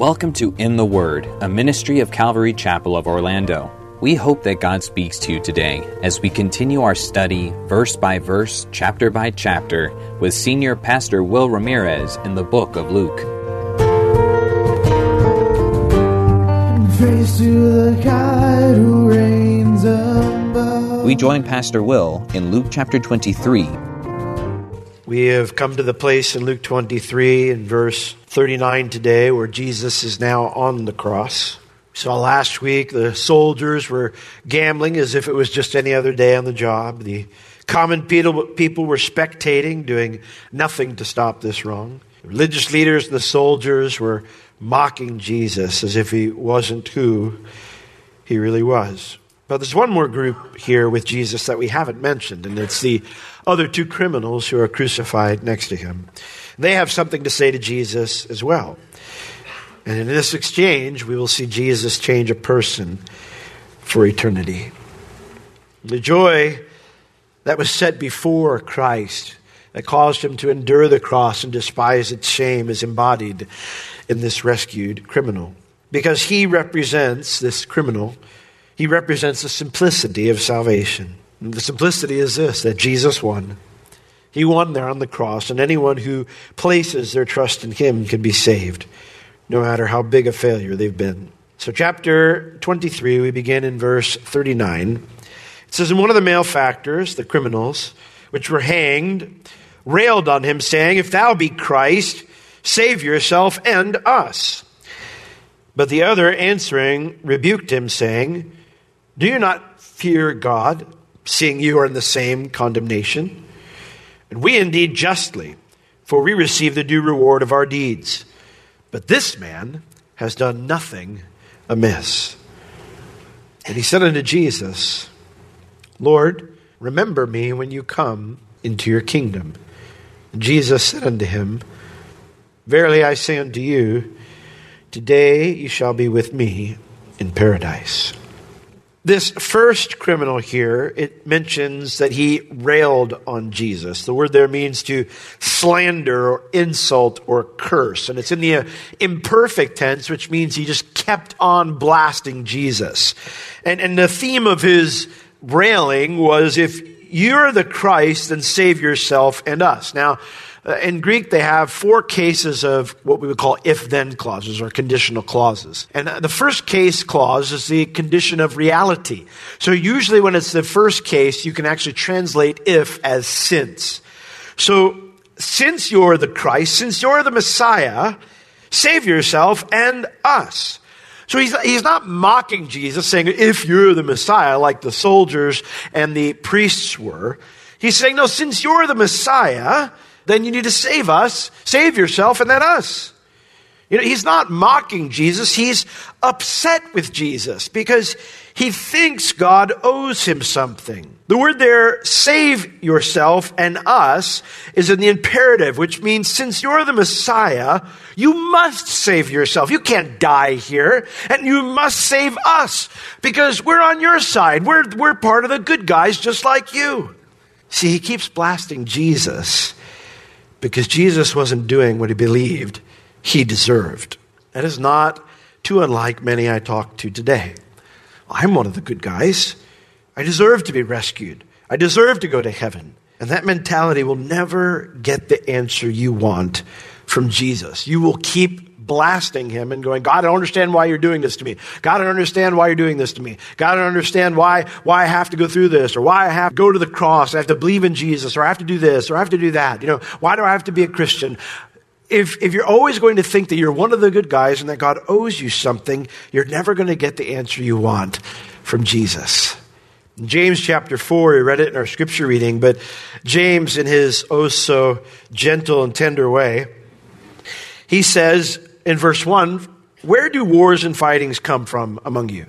Welcome to In the Word, a ministry of Calvary Chapel of Orlando. We hope that God speaks to you today as we continue our study, verse by verse, chapter by chapter, with Senior Pastor Will Ramirez in the book of Luke. We join Pastor Will in Luke chapter 23. We have come to the place in Luke 23 and verse 39 today where Jesus is now on the cross. We saw last week the soldiers were gambling as if it was just any other day on the job. The common people were spectating, doing nothing to stop this wrong. The religious leaders and the soldiers were mocking Jesus as if he wasn't who he really was. But there's one more group here with Jesus that we haven't mentioned, and it's the other two criminals who are crucified next to him. They have something to say to Jesus as well. And in this exchange, we will see Jesus change a person for eternity. The joy that was set before Christ, that caused him to endure the cross and despise its shame, is embodied in this rescued criminal. Because he represents, this criminal, he represents the simplicity of salvation. And the simplicity is this that Jesus won. He won there on the cross, and anyone who places their trust in him can be saved, no matter how big a failure they've been. So, chapter 23, we begin in verse 39. It says, And one of the malefactors, the criminals, which were hanged, railed on him, saying, If thou be Christ, save yourself and us. But the other answering rebuked him, saying, Do you not fear God, seeing you are in the same condemnation? And we indeed justly, for we receive the due reward of our deeds. But this man has done nothing amiss. And he said unto Jesus, Lord, remember me when you come into your kingdom. And Jesus said unto him, Verily I say unto you, today you shall be with me in paradise. This first criminal here, it mentions that he railed on Jesus. The word there means to slander or insult or curse. And it's in the uh, imperfect tense, which means he just kept on blasting Jesus. And, and the theme of his railing was if you're the Christ, then save yourself and us. Now, in Greek, they have four cases of what we would call if then clauses or conditional clauses. And uh, the first case clause is the condition of reality. So usually when it's the first case, you can actually translate if as since. So since you're the Christ, since you're the Messiah, save yourself and us. So he's, he's not mocking Jesus, saying, if you're the Messiah, like the soldiers and the priests were. He's saying, no, since you're the Messiah, then you need to save us, save yourself, and then us. You know, he's not mocking Jesus, he's upset with Jesus because he thinks God owes him something. The word there, save yourself and us, is in the imperative, which means since you're the Messiah, you must save yourself. You can't die here, and you must save us because we're on your side. We're, we're part of the good guys just like you. See, he keeps blasting Jesus because Jesus wasn't doing what he believed he deserved. That is not too unlike many I talk to today. I'm one of the good guys. I deserve to be rescued. I deserve to go to heaven. And that mentality will never get the answer you want from Jesus. You will keep blasting him and going, God, I don't understand why you're doing this to me. God, I don't understand why you're doing this to me. God, I don't understand why, why I have to go through this or why I have to go to the cross. I have to believe in Jesus or I have to do this or I have to do that. You know, why do I have to be a Christian? If, if you're always going to think that you're one of the good guys and that God owes you something, you're never going to get the answer you want from Jesus. In James chapter 4, we read it in our scripture reading, but James, in his oh so gentle and tender way, he says, in verse 1, Where do wars and fightings come from among you?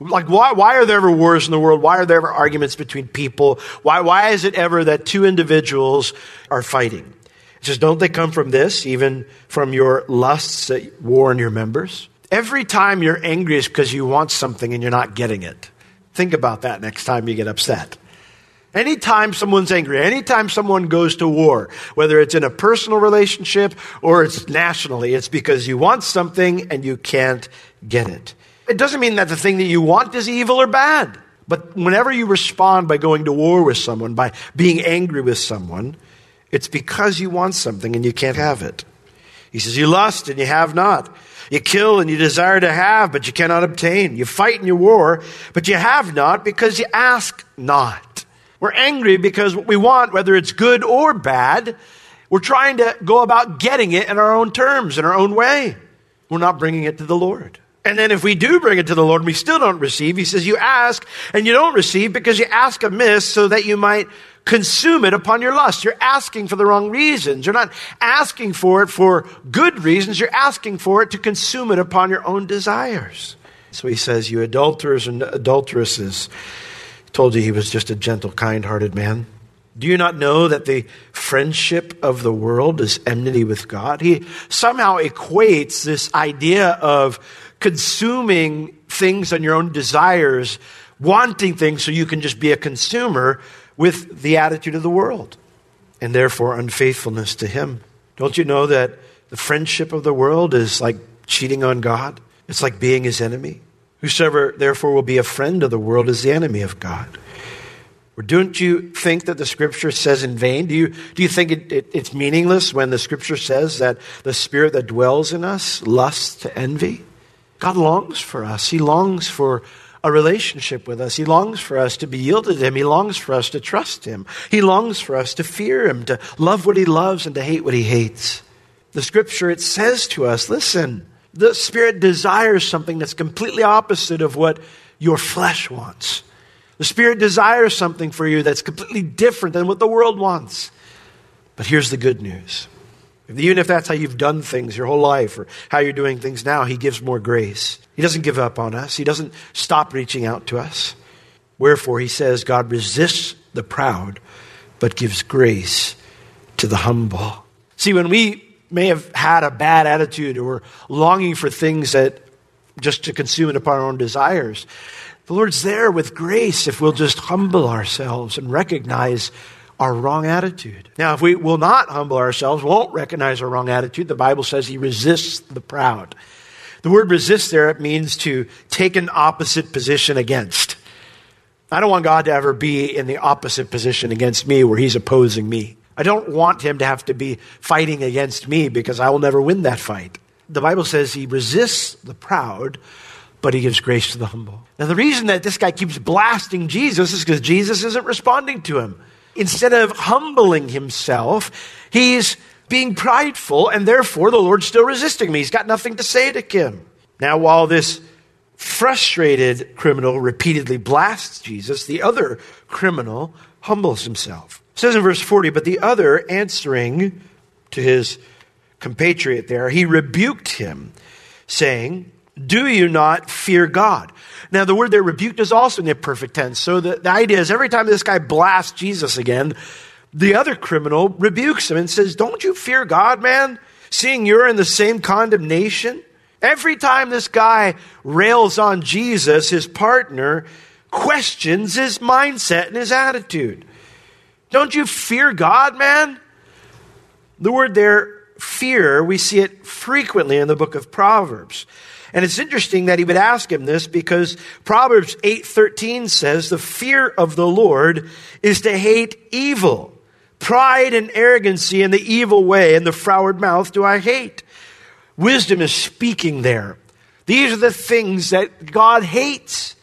Like, why, why are there ever wars in the world? Why are there ever arguments between people? Why, why is it ever that two individuals are fighting? It says, don't they come from this, even from your lusts that war in your members? Every time you're angry is because you want something and you're not getting it. Think about that next time you get upset. Anytime someone's angry, anytime someone goes to war, whether it's in a personal relationship or it's nationally, it's because you want something and you can't get it. It doesn't mean that the thing that you want is evil or bad. But whenever you respond by going to war with someone, by being angry with someone, it's because you want something and you can't have it. He says, You lust and you have not. You kill and you desire to have, but you cannot obtain. You fight and you war, but you have not because you ask not. We're angry because what we want, whether it's good or bad, we're trying to go about getting it in our own terms, in our own way. We're not bringing it to the Lord. And then if we do bring it to the Lord and we still don't receive, he says, You ask and you don't receive because you ask amiss so that you might consume it upon your lust. You're asking for the wrong reasons. You're not asking for it for good reasons. You're asking for it to consume it upon your own desires. So he says, You adulterers and adulteresses, told you he was just a gentle, kind hearted man. Do you not know that the friendship of the world is enmity with God? He somehow equates this idea of consuming things on your own desires, wanting things so you can just be a consumer, with the attitude of the world, and therefore unfaithfulness to Him. Don't you know that the friendship of the world is like cheating on God? It's like being His enemy. Whosoever therefore will be a friend of the world is the enemy of God. Or don't you think that the scripture says in vain? Do you, do you think it, it, it's meaningless when the scripture says that the spirit that dwells in us lusts to envy? God longs for us. He longs for a relationship with us. He longs for us to be yielded to Him. He longs for us to trust Him. He longs for us to fear Him, to love what He loves and to hate what He hates. The scripture, it says to us, listen, the Spirit desires something that's completely opposite of what your flesh wants. The Spirit desires something for you that's completely different than what the world wants. But here's the good news even if that's how you've done things your whole life or how you're doing things now, He gives more grace. He doesn't give up on us, He doesn't stop reaching out to us. Wherefore, He says, God resists the proud, but gives grace to the humble. See, when we may have had a bad attitude or longing for things that just to consume it upon our own desires, the Lord's there with grace if we'll just humble ourselves and recognize our wrong attitude. Now, if we will not humble ourselves, won't recognize our wrong attitude, the Bible says he resists the proud. The word resist there it means to take an opposite position against. I don't want God to ever be in the opposite position against me where he's opposing me. I don't want him to have to be fighting against me because I will never win that fight. The Bible says he resists the proud, but he gives grace to the humble. Now, the reason that this guy keeps blasting Jesus is because Jesus isn't responding to him instead of humbling himself, he's being prideful, and therefore the Lord's still resisting me. He's got nothing to say to him. Now, while this frustrated criminal repeatedly blasts Jesus, the other criminal humbles himself. It says in verse 40, but the other answering to his compatriot there, he rebuked him, saying, Do you not fear God? Now, the word there, rebuked, is also in the perfect tense. So the, the idea is every time this guy blasts Jesus again, the other criminal rebukes him and says, Don't you fear God, man? Seeing you're in the same condemnation? Every time this guy rails on Jesus, his partner questions his mindset and his attitude. Don't you fear God, man? The word there, fear, we see it frequently in the book of Proverbs. And it's interesting that he would ask him this because Proverbs 8:13 says the fear of the Lord is to hate evil. Pride and arrogancy and the evil way and the froward mouth do I hate. Wisdom is speaking there. These are the things that God hates.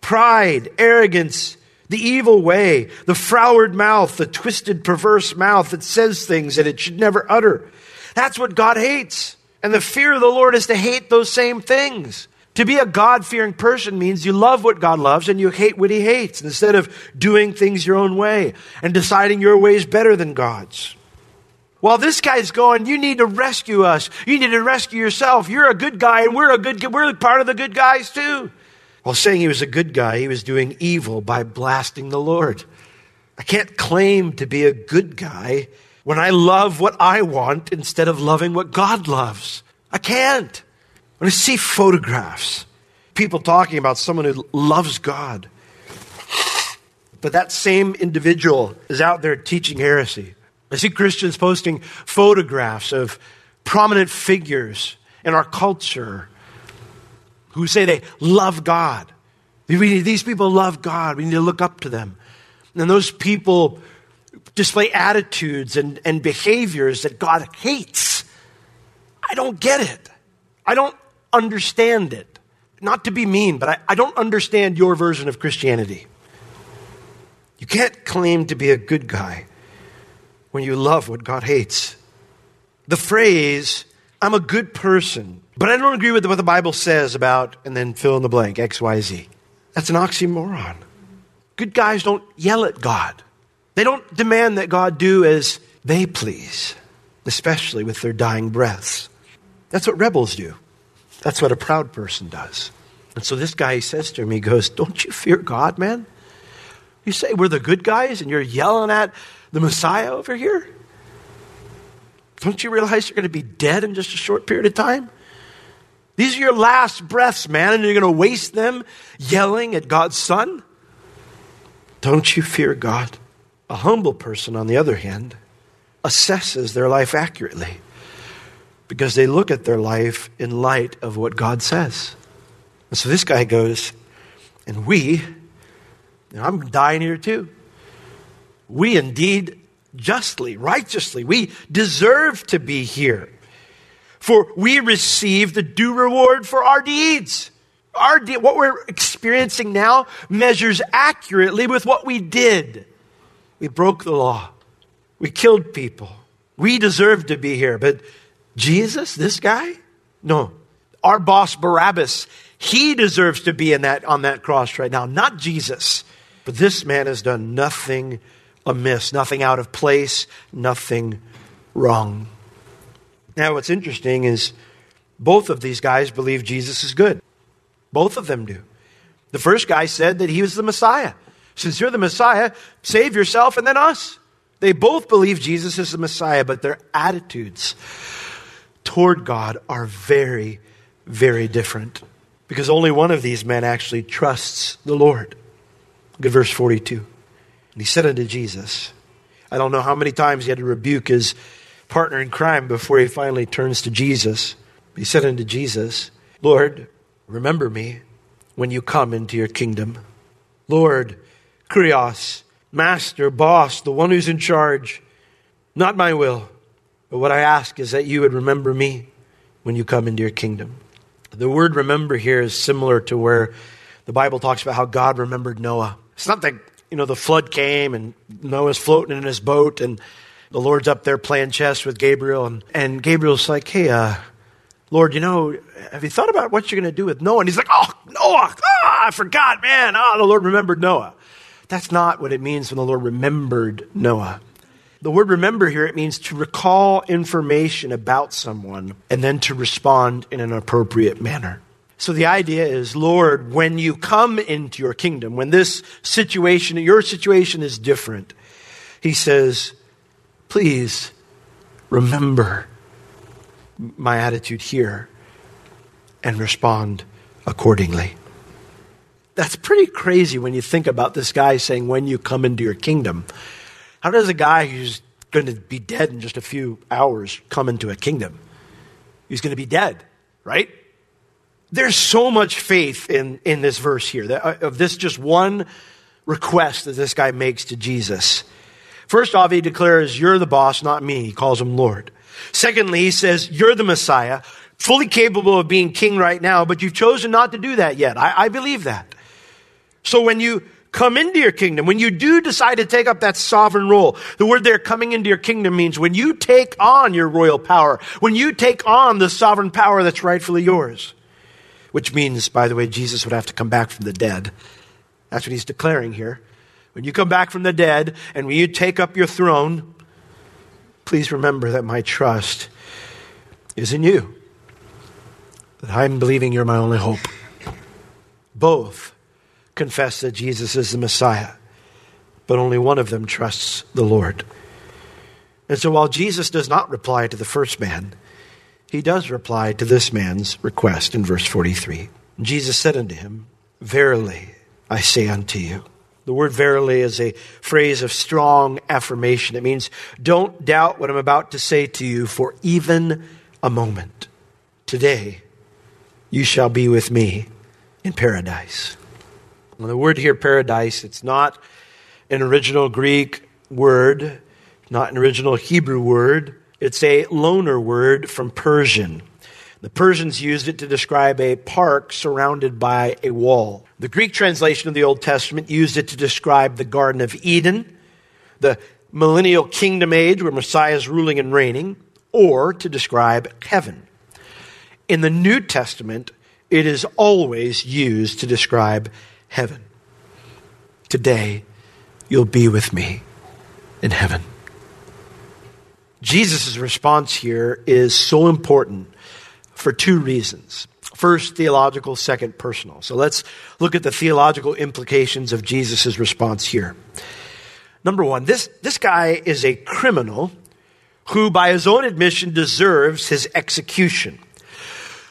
Pride, arrogance, the evil way, the froward mouth, the twisted, perverse mouth that says things that it should never utter. That's what God hates. And the fear of the Lord is to hate those same things. To be a God fearing person means you love what God loves and you hate what He hates instead of doing things your own way and deciding your way is better than God's. While this guy's going, you need to rescue us. You need to rescue yourself. You're a good guy, and we're a good. We're part of the good guys too. While saying he was a good guy, he was doing evil by blasting the Lord. I can't claim to be a good guy when I love what I want instead of loving what God loves. I can't. When I see photographs, people talking about someone who loves God, but that same individual is out there teaching heresy. I see Christians posting photographs of prominent figures in our culture who say they love God. These people love God. We need to look up to them. And those people display attitudes and, and behaviors that God hates. I don't get it. I don't understand it. Not to be mean, but I, I don't understand your version of Christianity. You can't claim to be a good guy when you love what God hates. The phrase, I'm a good person, but I don't agree with what the Bible says about, and then fill in the blank, X, Y, Z. That's an oxymoron. Good guys don't yell at God. They don't demand that God do as they please, especially with their dying breaths. That's what rebels do. That's what a proud person does. And so this guy says to me, he goes, Don't you fear God, man? You say we're the good guys and you're yelling at the Messiah over here? Don't you realize you're going to be dead in just a short period of time? These are your last breaths, man, and you're going to waste them yelling at God's Son? Don't you fear God? A humble person, on the other hand, assesses their life accurately because they look at their life in light of what God says. And so this guy goes, and we and I'm dying here too. We indeed justly, righteously, we deserve to be here. For we receive the due reward for our deeds. Our de- what we're experiencing now measures accurately with what we did. We broke the law. We killed people. We deserve to be here. But Jesus, this guy? No. Our boss Barabbas, he deserves to be in that, on that cross right now, not Jesus. But this man has done nothing amiss, nothing out of place, nothing wrong. Now, what's interesting is both of these guys believe Jesus is good. Both of them do. The first guy said that he was the Messiah. Since you're the Messiah, save yourself and then us. They both believe Jesus is the Messiah, but their attitudes toward God are very, very different. Because only one of these men actually trusts the Lord. Look at verse 42. And he said unto Jesus, I don't know how many times he had to rebuke his partner in crime before he finally turns to Jesus. He said unto Jesus, Lord, remember me when you come into your kingdom. Lord, Kurios, master, boss, the one who's in charge, not my will, but what I ask is that you would remember me when you come into your kingdom. The word remember here is similar to where the Bible talks about how God remembered Noah. It's not that, you know, the flood came and Noah's floating in his boat and the Lord's up there playing chess with Gabriel. And, and Gabriel's like, hey, uh, Lord, you know, have you thought about what you're going to do with Noah? And he's like, oh, Noah, oh, I forgot, man. Oh, the Lord remembered Noah. That's not what it means when the Lord remembered Noah. The word remember here, it means to recall information about someone and then to respond in an appropriate manner. So the idea is, Lord, when you come into your kingdom, when this situation, your situation is different, he says, please remember my attitude here and respond accordingly. That's pretty crazy when you think about this guy saying, when you come into your kingdom. How does a guy who's going to be dead in just a few hours come into a kingdom? He's going to be dead, right? There's so much faith in, in this verse here, that, uh, of this just one request that this guy makes to Jesus. First off, he declares, You're the boss, not me. He calls him Lord. Secondly, he says, You're the Messiah, fully capable of being king right now, but you've chosen not to do that yet. I, I believe that. So when you come into your kingdom, when you do decide to take up that sovereign role, the word there coming into your kingdom means when you take on your royal power, when you take on the sovereign power that's rightfully yours which means, by the way, Jesus would have to come back from the dead. That's what he's declaring here. When you come back from the dead and when you take up your throne, please remember that my trust is in you, that I'm believing you're my only hope. Both confess that Jesus is the Messiah, but only one of them trusts the Lord. And so while Jesus does not reply to the first man, he does reply to this man's request in verse 43. Jesus said unto him, Verily I say unto you. The word verily is a phrase of strong affirmation. It means, don't doubt what I'm about to say to you for even a moment. Today, you shall be with me in paradise. Well, the word here, paradise, it's not an original Greek word, not an original Hebrew word. It's a loaner word from Persian. The Persians used it to describe a park surrounded by a wall. The Greek translation of the Old Testament used it to describe the Garden of Eden, the millennial kingdom age where Messiah is ruling and reigning, or to describe heaven. In the New Testament, it is always used to describe heaven. Today, you'll be with me in heaven. Jesus' response here is so important for two reasons. First, theological, second, personal. So let's look at the theological implications of Jesus' response here. Number one, this, this guy is a criminal who, by his own admission, deserves his execution.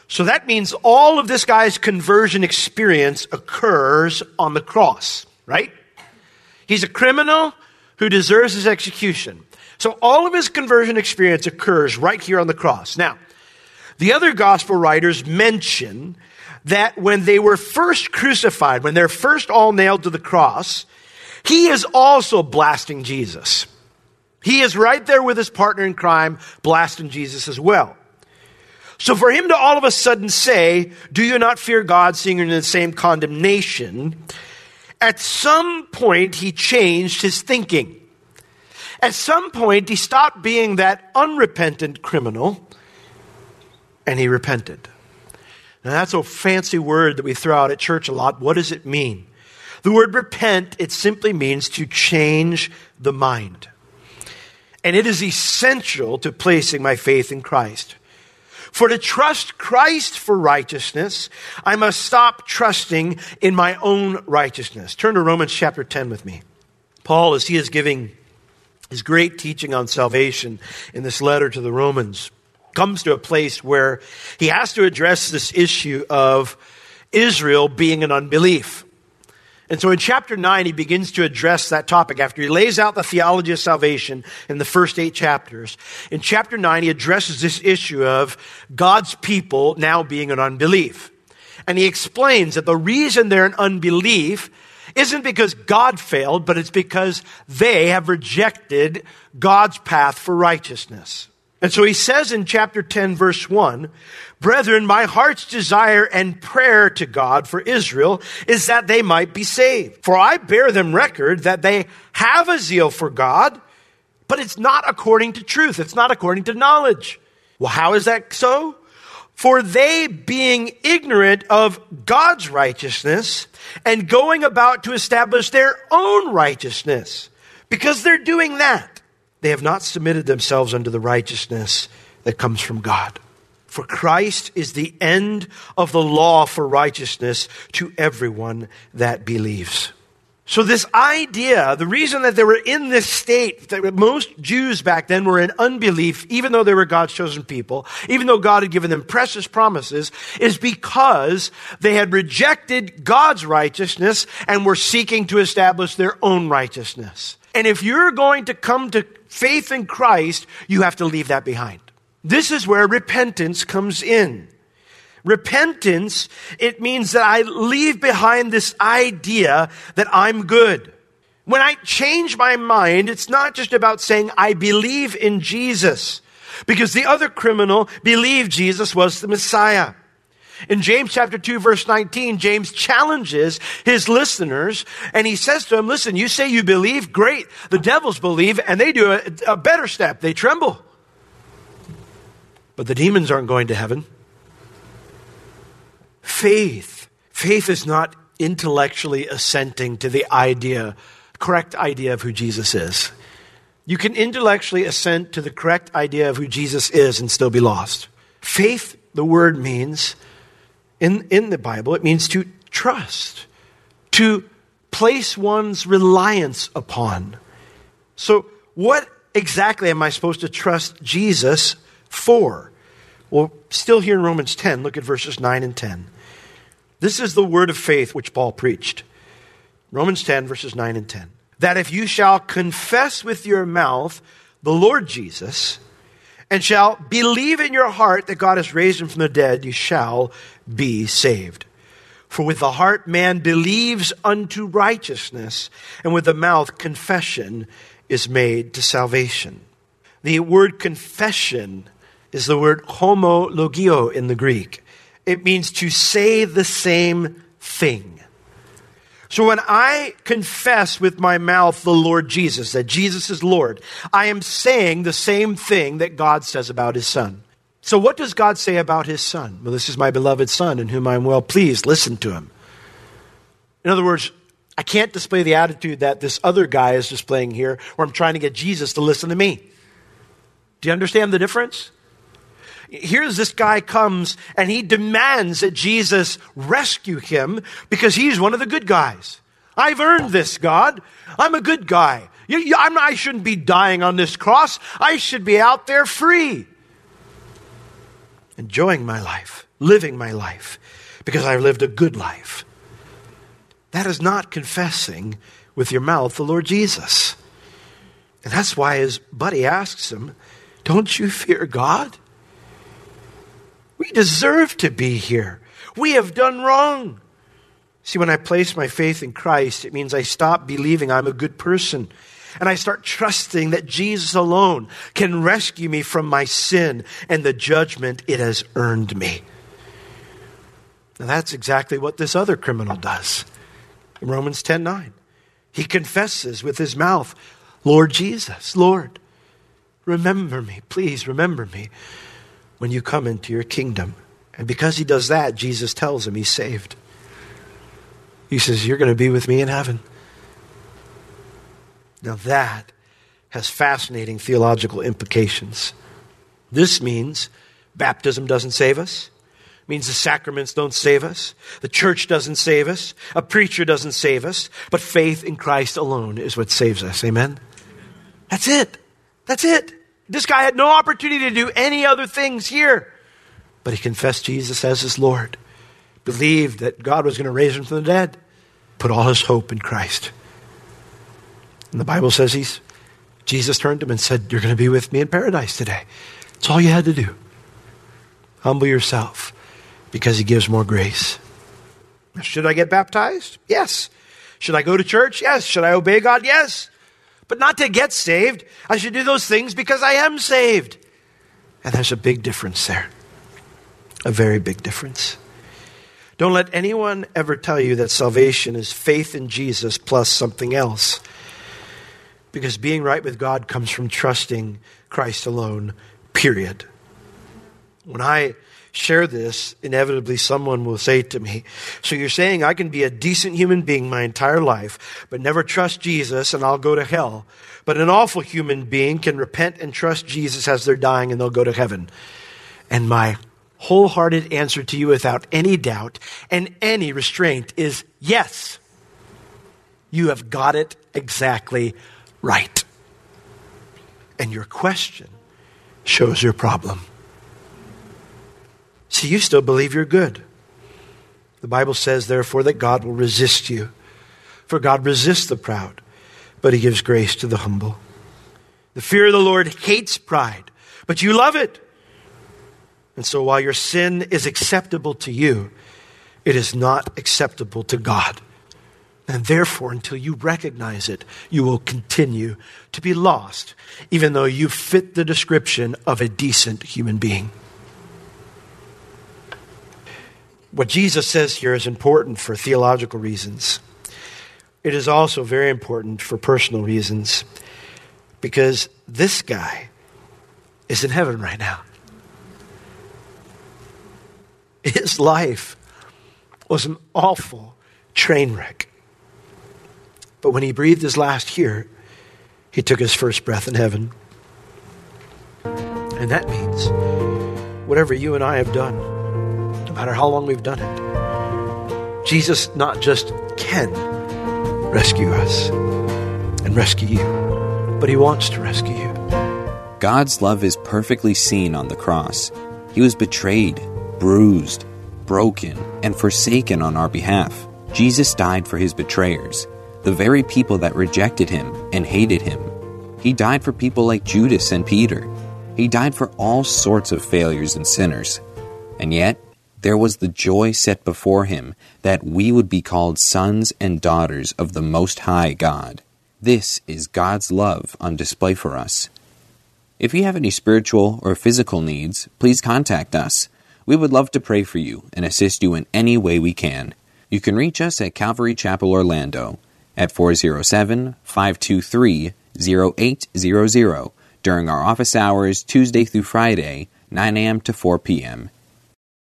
So that means all of this guy's conversion experience occurs on the cross, right? He's a criminal who deserves his execution. So all of his conversion experience occurs right here on the cross. Now, the other gospel writers mention that when they were first crucified, when they're first all nailed to the cross, he is also blasting Jesus. He is right there with his partner in crime, blasting Jesus as well. So for him to all of a sudden say, Do you not fear God, seeing you're in the same condemnation? At some point, he changed his thinking. At some point, he stopped being that unrepentant criminal and he repented. Now, that's a fancy word that we throw out at church a lot. What does it mean? The word repent, it simply means to change the mind. And it is essential to placing my faith in Christ. For to trust Christ for righteousness, I must stop trusting in my own righteousness. Turn to Romans chapter 10 with me. Paul, as he is giving his great teaching on salvation in this letter to the Romans, comes to a place where he has to address this issue of Israel being an unbelief. And so in chapter 9, he begins to address that topic after he lays out the theology of salvation in the first eight chapters. In chapter 9, he addresses this issue of God's people now being an unbelief. And he explains that the reason they're an unbelief isn't because God failed, but it's because they have rejected God's path for righteousness. And so he says in chapter 10, verse 1, Brethren, my heart's desire and prayer to God for Israel is that they might be saved. For I bear them record that they have a zeal for God, but it's not according to truth. It's not according to knowledge. Well, how is that so? For they, being ignorant of God's righteousness and going about to establish their own righteousness, because they're doing that, they have not submitted themselves unto the righteousness that comes from God. For Christ is the end of the law for righteousness to everyone that believes. So, this idea, the reason that they were in this state, that most Jews back then were in unbelief, even though they were God's chosen people, even though God had given them precious promises, is because they had rejected God's righteousness and were seeking to establish their own righteousness. And if you're going to come to faith in Christ, you have to leave that behind. This is where repentance comes in. Repentance, it means that I leave behind this idea that I'm good. When I change my mind, it's not just about saying I believe in Jesus, because the other criminal believed Jesus was the Messiah. In James chapter 2 verse 19, James challenges his listeners and he says to them, listen, you say you believe, great. The devils believe and they do a, a better step. They tremble. But the demons aren't going to heaven. Faith. Faith is not intellectually assenting to the idea, correct idea of who Jesus is. You can intellectually assent to the correct idea of who Jesus is and still be lost. Faith, the word means, in, in the Bible, it means to trust, to place one's reliance upon. So, what exactly am I supposed to trust Jesus for? Well, still here in Romans 10, look at verses 9 and 10. This is the word of faith which Paul preached. Romans 10, verses 9 and 10. That if you shall confess with your mouth the Lord Jesus, and shall believe in your heart that God has raised him from the dead, you shall be saved. For with the heart man believes unto righteousness, and with the mouth confession is made to salvation. The word confession is the word homologeo in the Greek. It means to say the same thing. So when I confess with my mouth the Lord Jesus, that Jesus is Lord, I am saying the same thing that God says about his son. So what does God say about his son? Well, this is my beloved son in whom I'm well pleased. Listen to him. In other words, I can't display the attitude that this other guy is displaying here, where I'm trying to get Jesus to listen to me. Do you understand the difference? Here's this guy comes and he demands that Jesus rescue him because he's one of the good guys. I've earned this, God. I'm a good guy. You, you, I shouldn't be dying on this cross. I should be out there free, enjoying my life, living my life, because I've lived a good life. That is not confessing with your mouth the Lord Jesus. And that's why his buddy asks him, Don't you fear God? We deserve to be here. We have done wrong. See, when I place my faith in Christ, it means I stop believing I'm a good person. And I start trusting that Jesus alone can rescue me from my sin and the judgment it has earned me. Now, that's exactly what this other criminal does in Romans 10 9. He confesses with his mouth, Lord Jesus, Lord, remember me, please remember me when you come into your kingdom. And because he does that, Jesus tells him he's saved. He says, You're going to be with me in heaven. Now that has fascinating theological implications. This means baptism doesn't save us means the sacraments don't save us, the church doesn't save us, a preacher doesn't save us, but faith in Christ alone is what saves us. Amen? That's it. That's it. This guy had no opportunity to do any other things here, but he confessed Jesus as his Lord, believed that God was going to raise him from the dead, put all his hope in Christ. And the Bible says he's, Jesus turned to him and said, You're going to be with me in paradise today. That's all you had to do. Humble yourself because he gives more grace. Should I get baptized? Yes. Should I go to church? Yes. Should I obey God? Yes. But not to get saved. I should do those things because I am saved. And there's a big difference there. A very big difference. Don't let anyone ever tell you that salvation is faith in Jesus plus something else. Because being right with God comes from trusting Christ alone, period. When I share this, inevitably someone will say to me, So you're saying I can be a decent human being my entire life, but never trust Jesus and I'll go to hell. But an awful human being can repent and trust Jesus as they're dying and they'll go to heaven. And my wholehearted answer to you without any doubt and any restraint is yes. You have got it exactly right. And your question shows your problem. See, you still believe you're good. The Bible says, therefore, that God will resist you. For God resists the proud, but he gives grace to the humble. The fear of the Lord hates pride, but you love it. And so while your sin is acceptable to you, it is not acceptable to God. And therefore, until you recognize it, you will continue to be lost, even though you fit the description of a decent human being. What Jesus says here is important for theological reasons. It is also very important for personal reasons because this guy is in heaven right now. His life was an awful train wreck. But when he breathed his last here, he took his first breath in heaven. And that means whatever you and I have done, no matter how long we've done it, Jesus not just can rescue us and rescue you, but he wants to rescue you. God's love is perfectly seen on the cross. He was betrayed, bruised, broken, and forsaken on our behalf. Jesus died for his betrayers, the very people that rejected him and hated him. He died for people like Judas and Peter. He died for all sorts of failures and sinners. And yet, there was the joy set before him that we would be called sons and daughters of the Most High God. This is God's love on display for us. If you have any spiritual or physical needs, please contact us. We would love to pray for you and assist you in any way we can. You can reach us at Calvary Chapel Orlando at 407 523 0800 during our office hours Tuesday through Friday, 9 a.m. to 4 p.m.